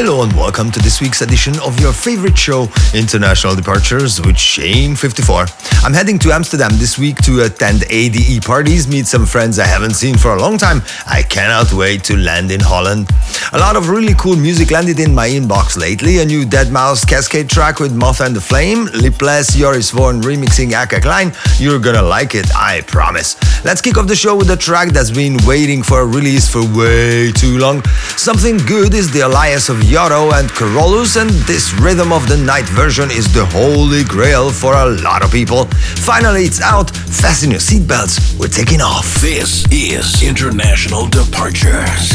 Hello and welcome to this week's edition of your favorite show, International Departures with Shane 54. I'm heading to Amsterdam this week to attend ADE parties, meet some friends I haven't seen for a long time. I cannot wait to land in Holland. A lot of really cool music landed in my inbox lately. A new Deadmau5 Kaskade track with Moth and the Flame, Lipless, Joris Voorn remixing Eelke Kleijn. You're gonna like it, I promise. Let's kick off the show with a track that's been waiting for a release for way too long. Something good is the alliance of Yaro and Carolus, and this Rhythm of the Night version is the holy grail for a lot of people. Finally, it's out. Fasten your seatbelts. We're taking off. This is International Departures.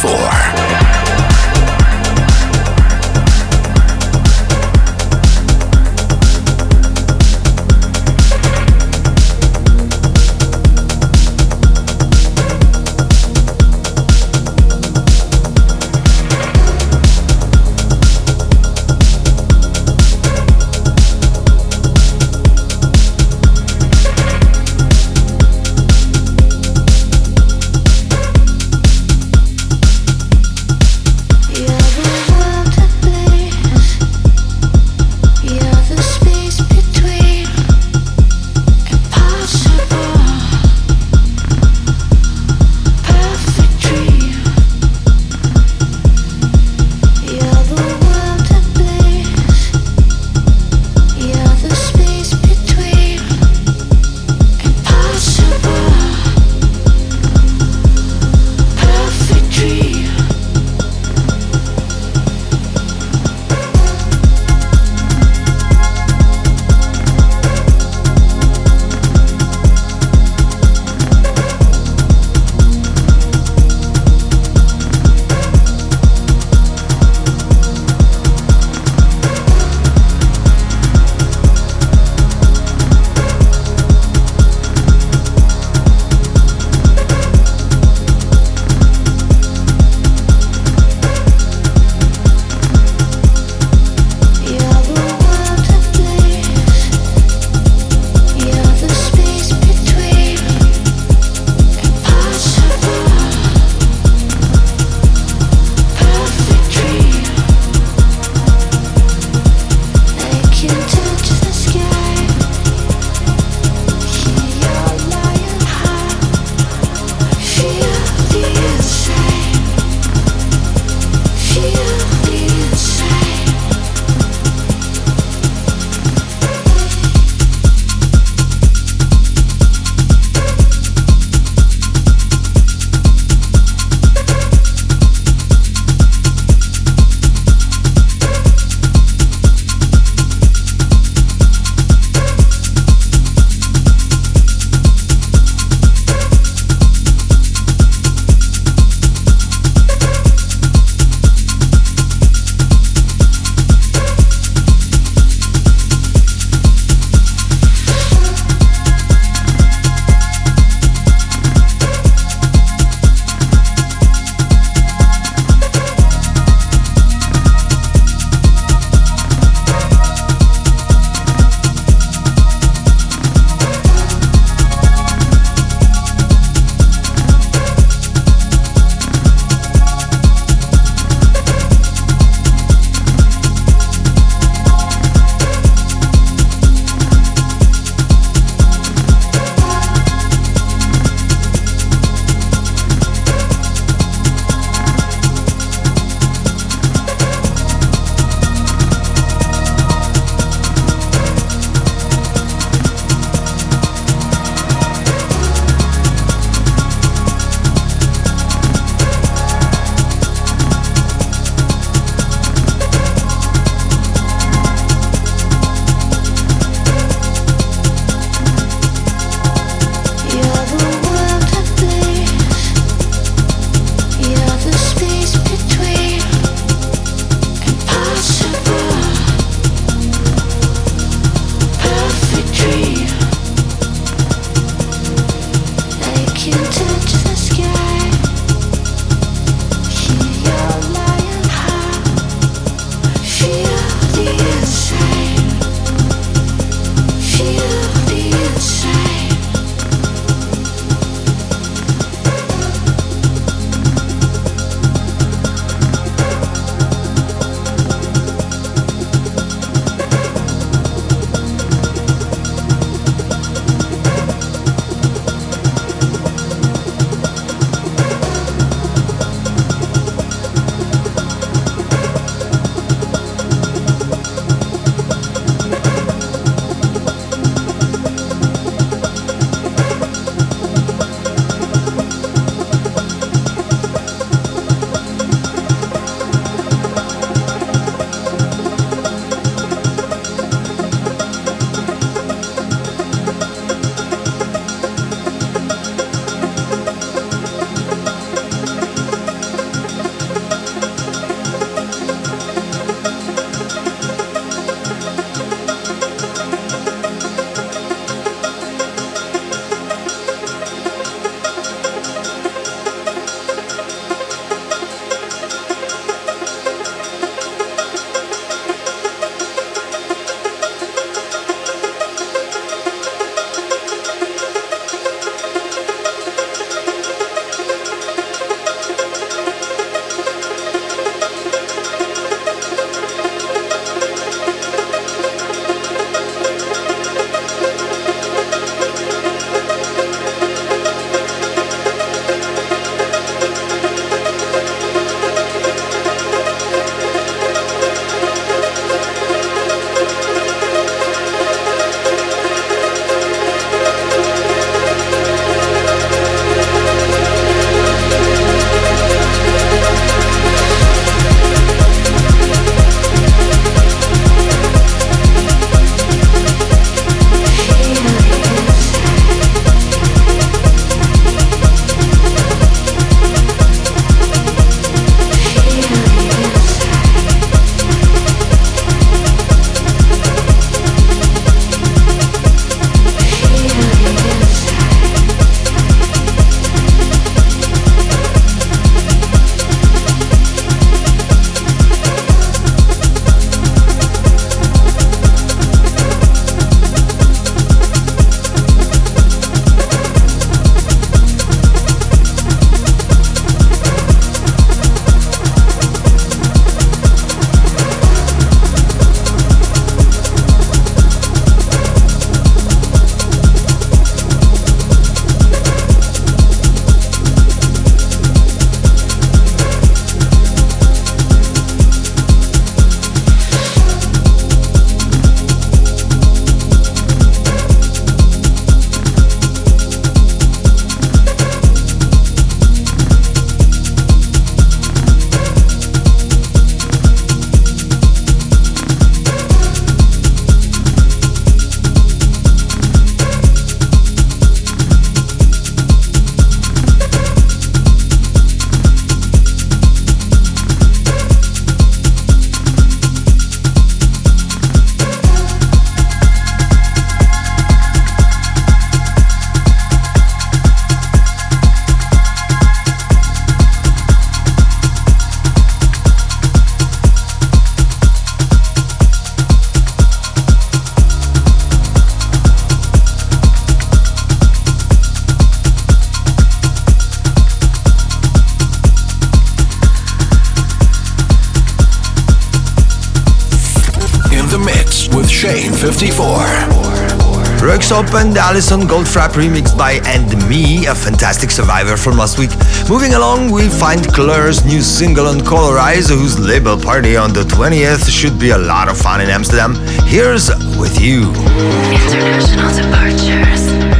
Shane and Goldfrapp remixed by &ME, a fantastic survivor from last week. Moving along, we find Klur's new single on Colorize, whose label party on the 20th should be a lot of fun in Amsterdam. Here's With You. International departures.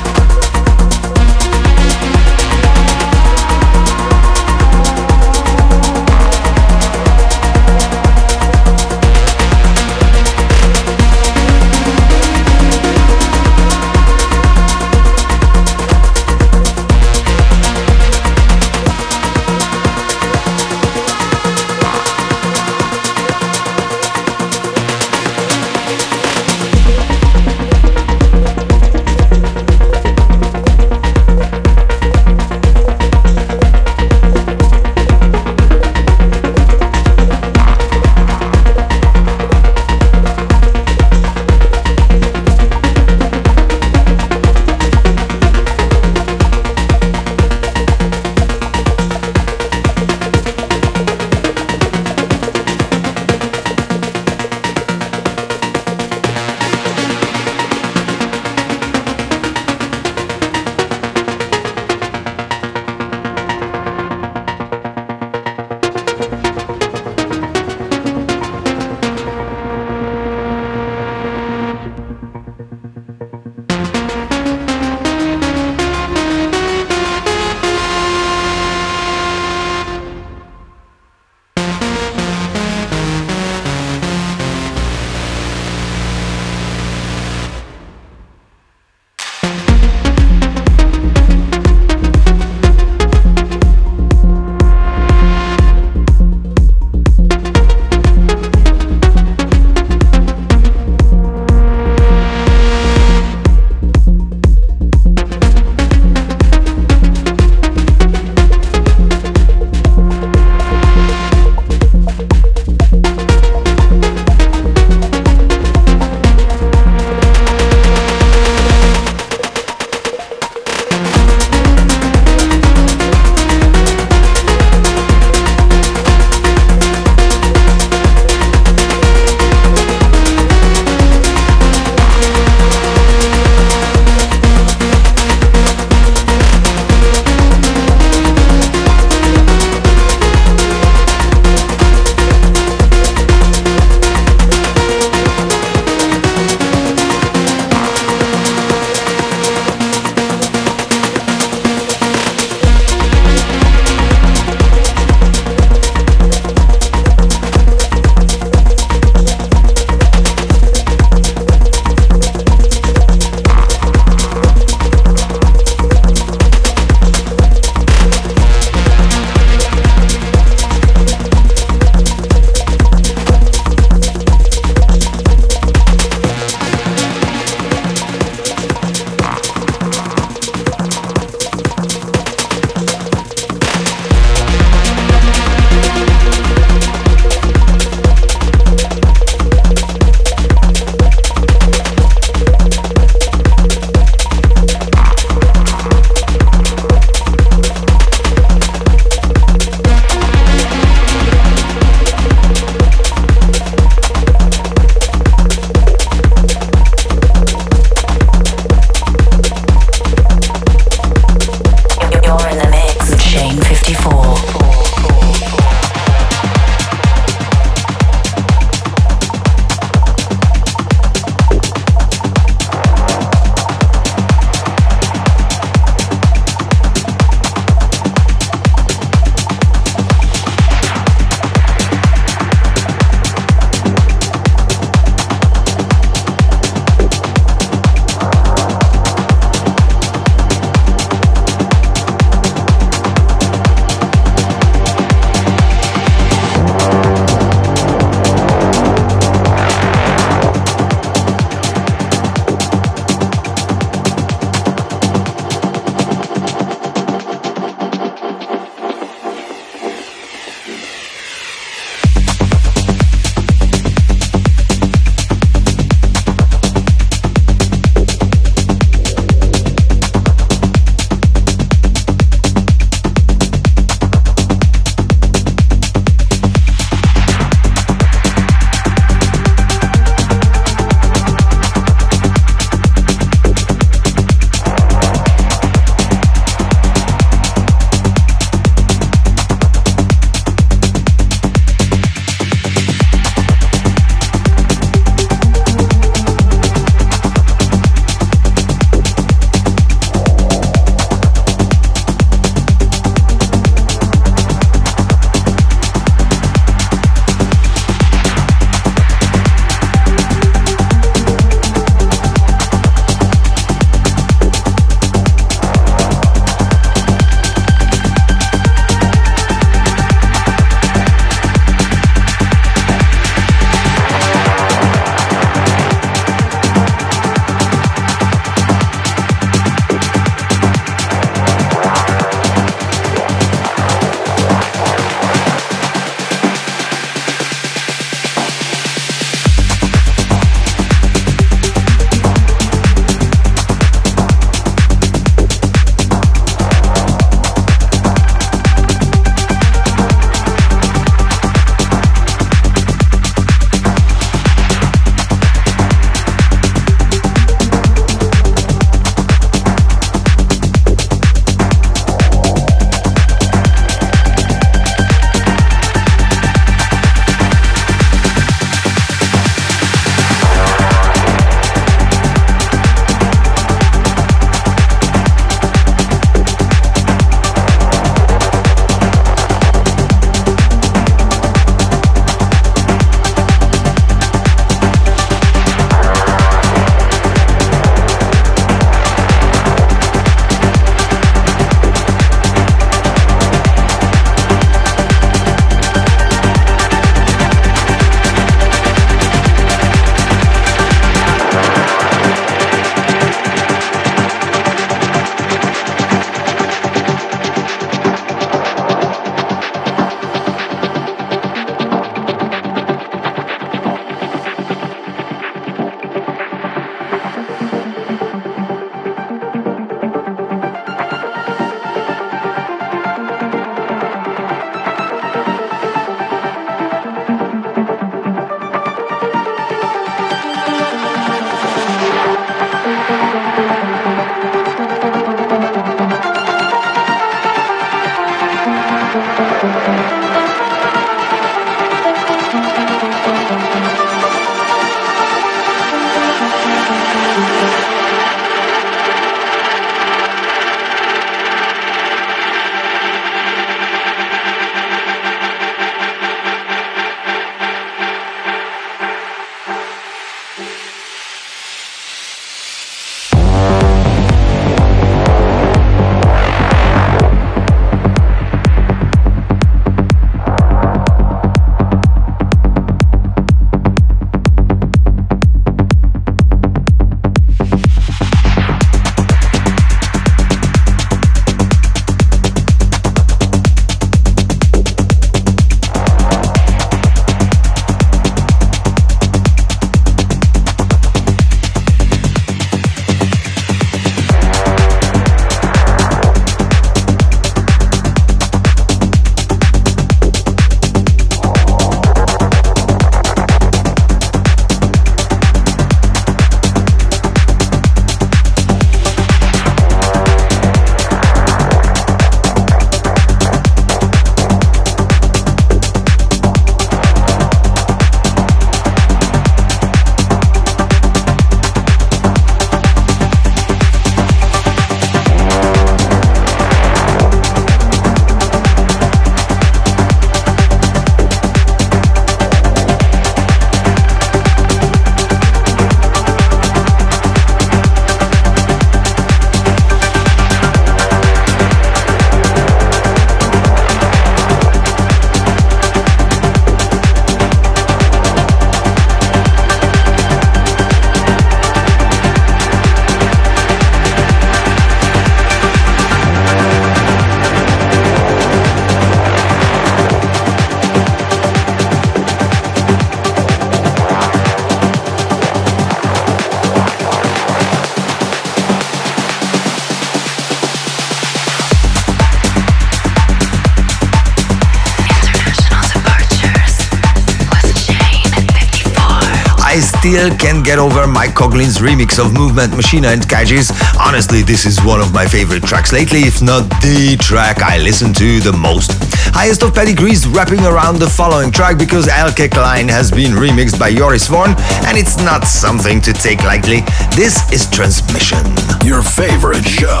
Still can't get over Mike Koglin's remix of Movement Machina and Kajis. Honestly, this is one of my favorite tracks lately, if not the track I listen to the most. Highest of Pedigrees wrapping around the following track because Eelke Kleijn has been remixed by Joris Voorn and it's not something to take lightly. This is Transmission. Your favorite show,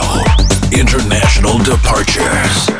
International Departures.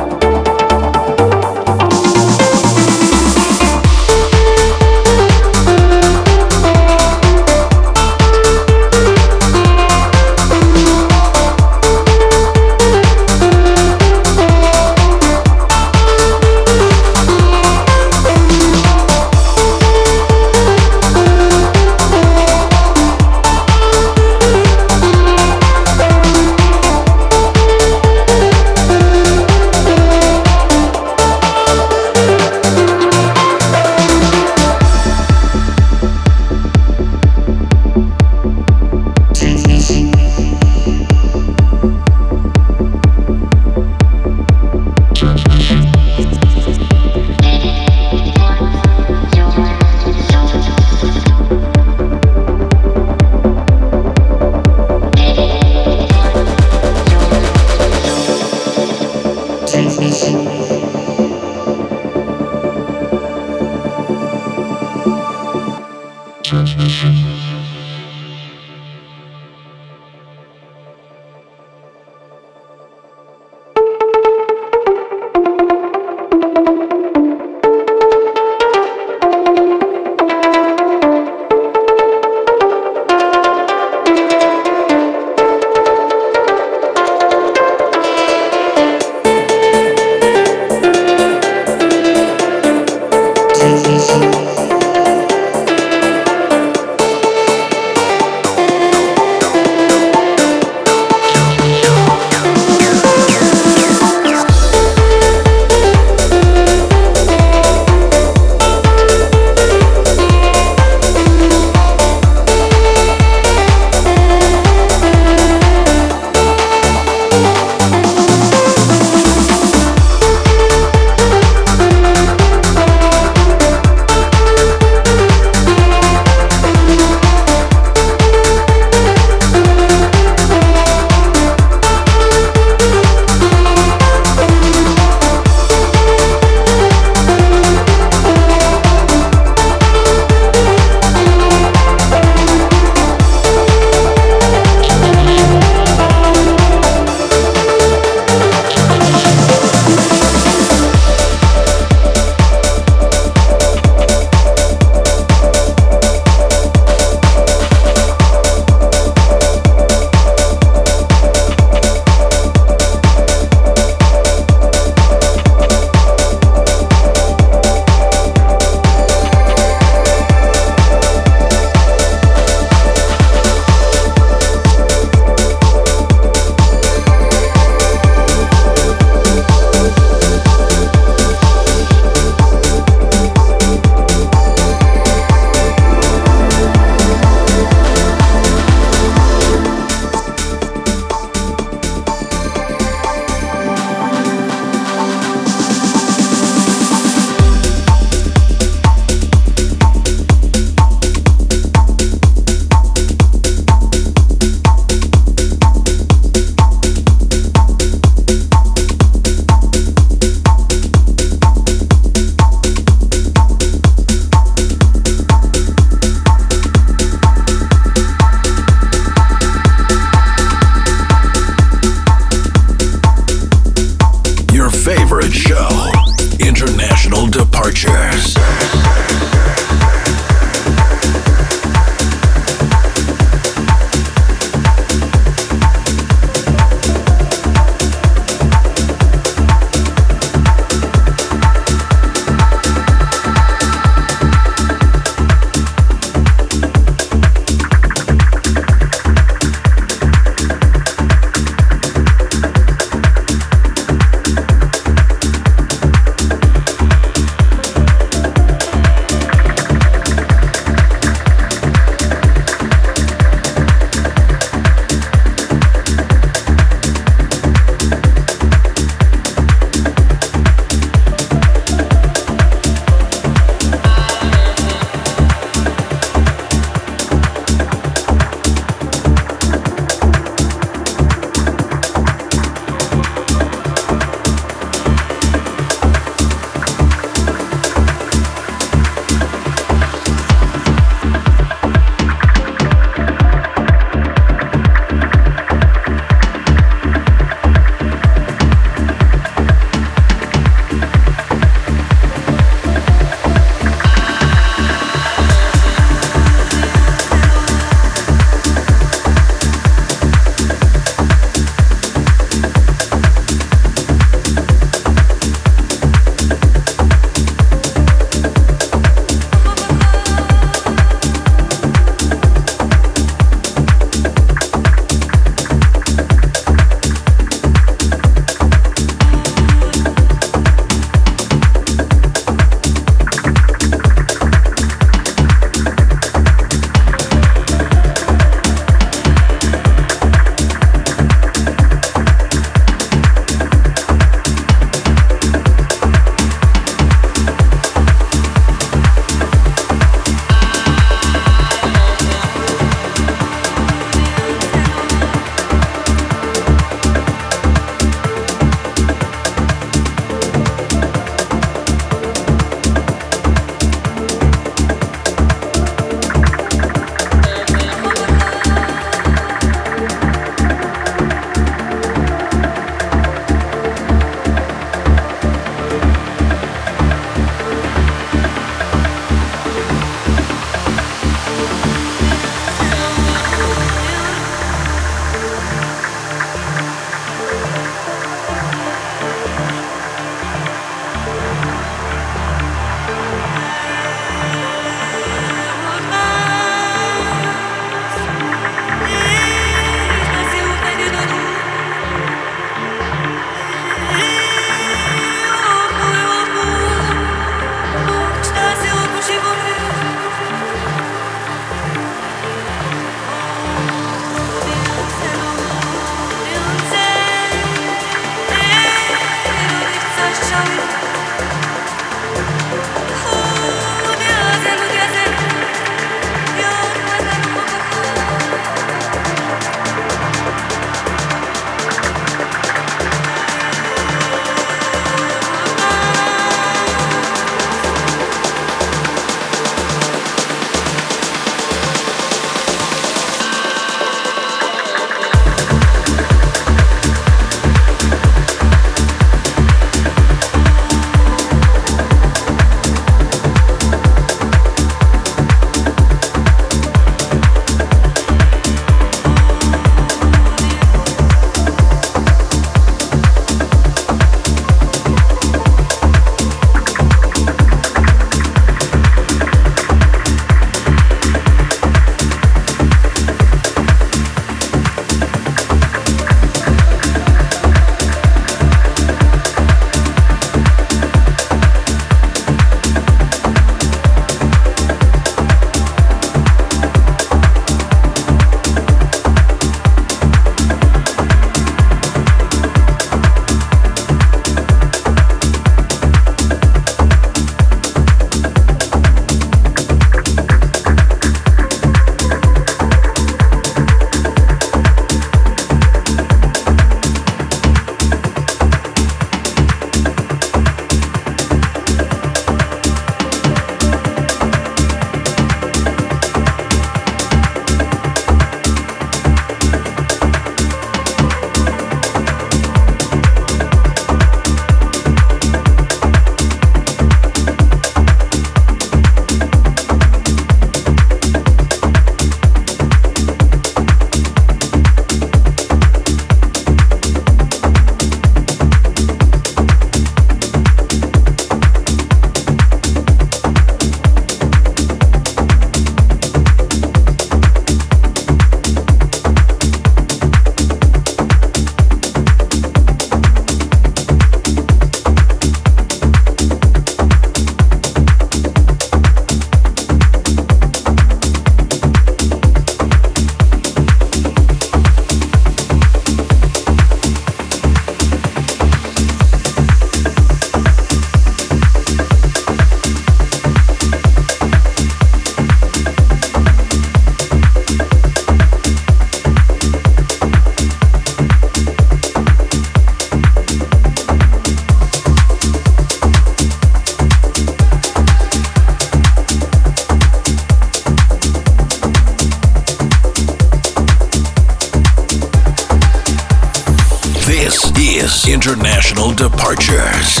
International departures.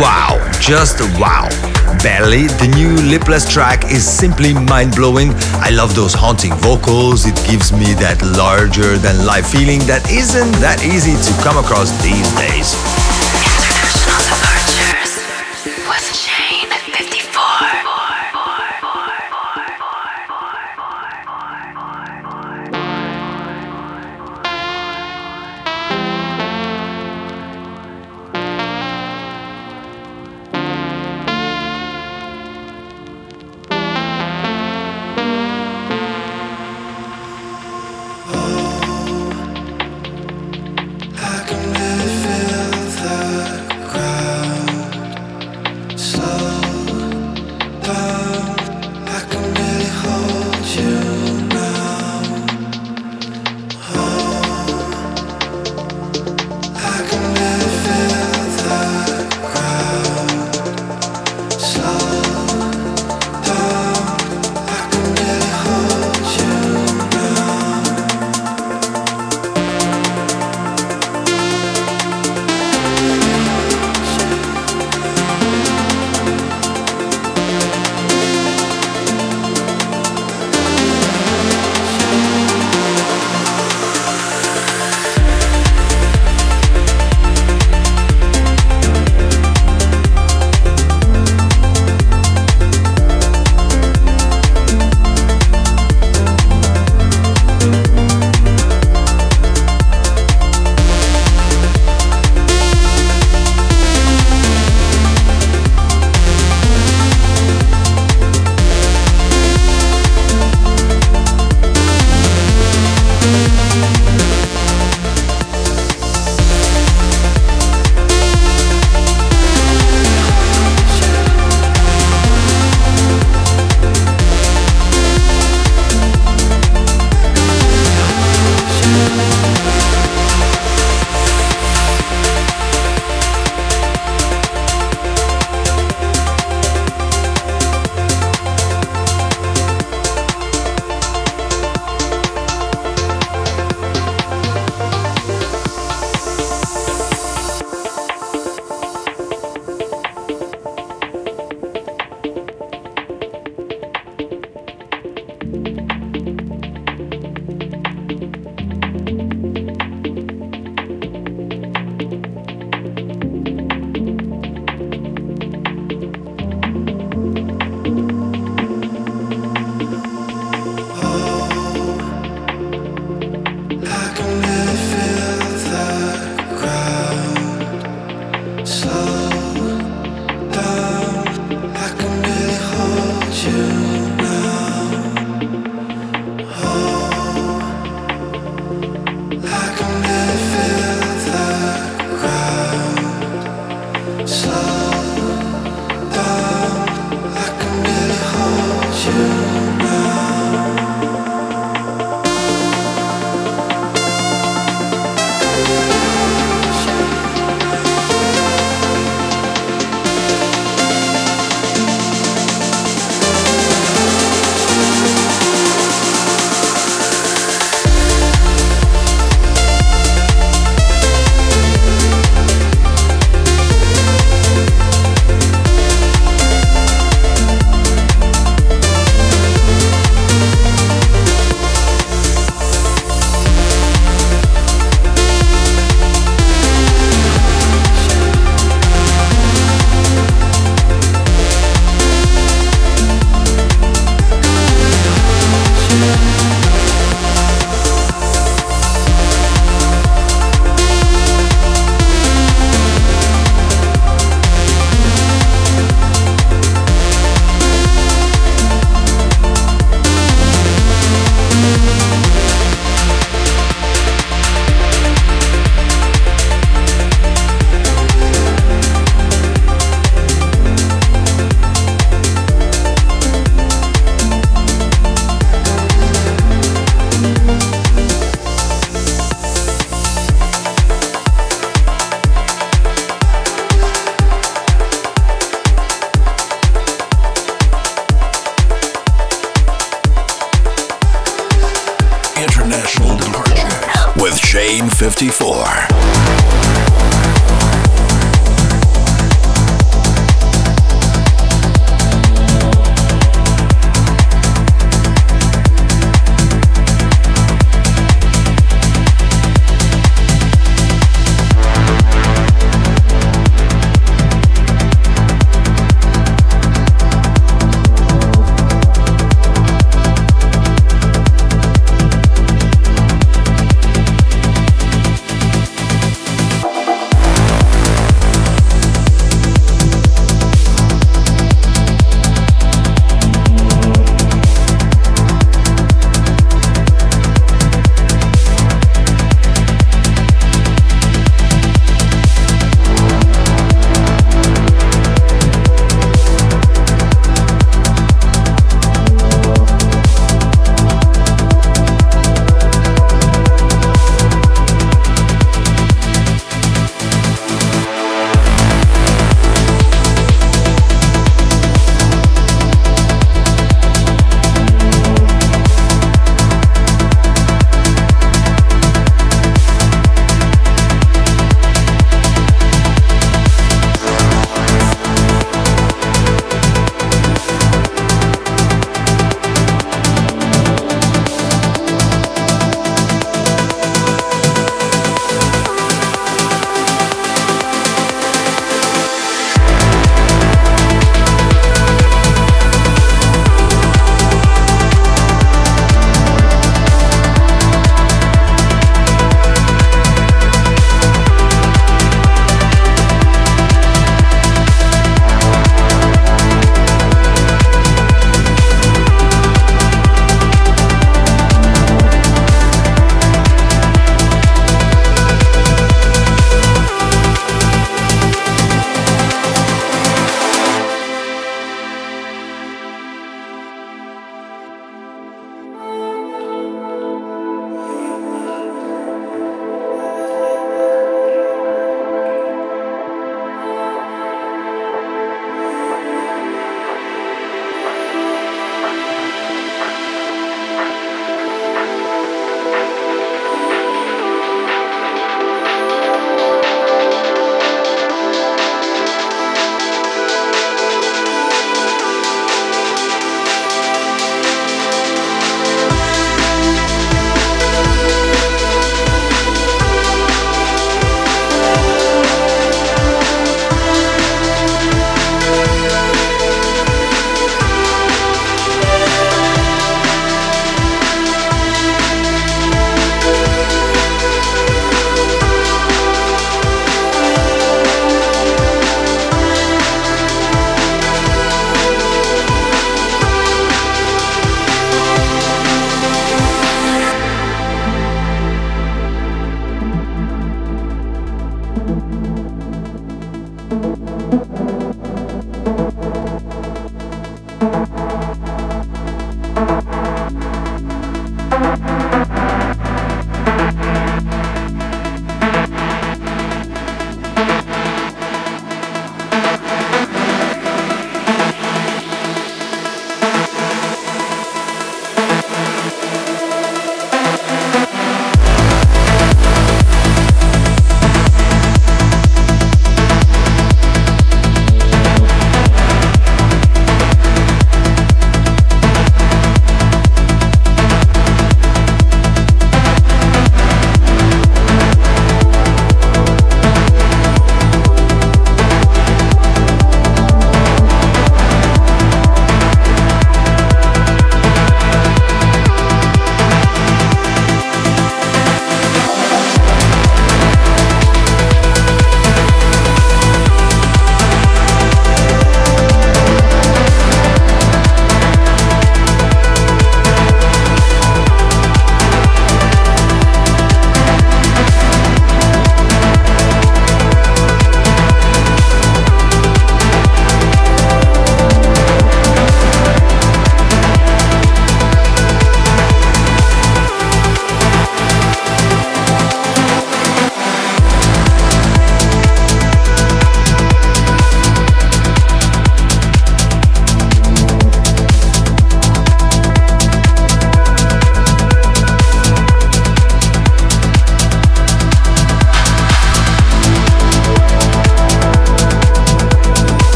Wow, just wow. Barely, the new lipless track is simply mind blowing. I love those haunting vocals, it gives me that larger than life feeling that isn't that easy to come across these days.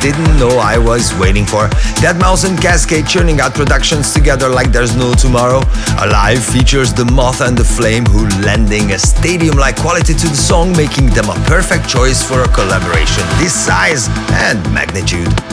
Didn't know I was waiting for. Deadmau5 and Kaskade churning out productions together like there's no tomorrow. Alive features the Moth and the Flame, who lending a stadium-like quality to the song, making them a perfect choice for a collaboration this size and magnitude.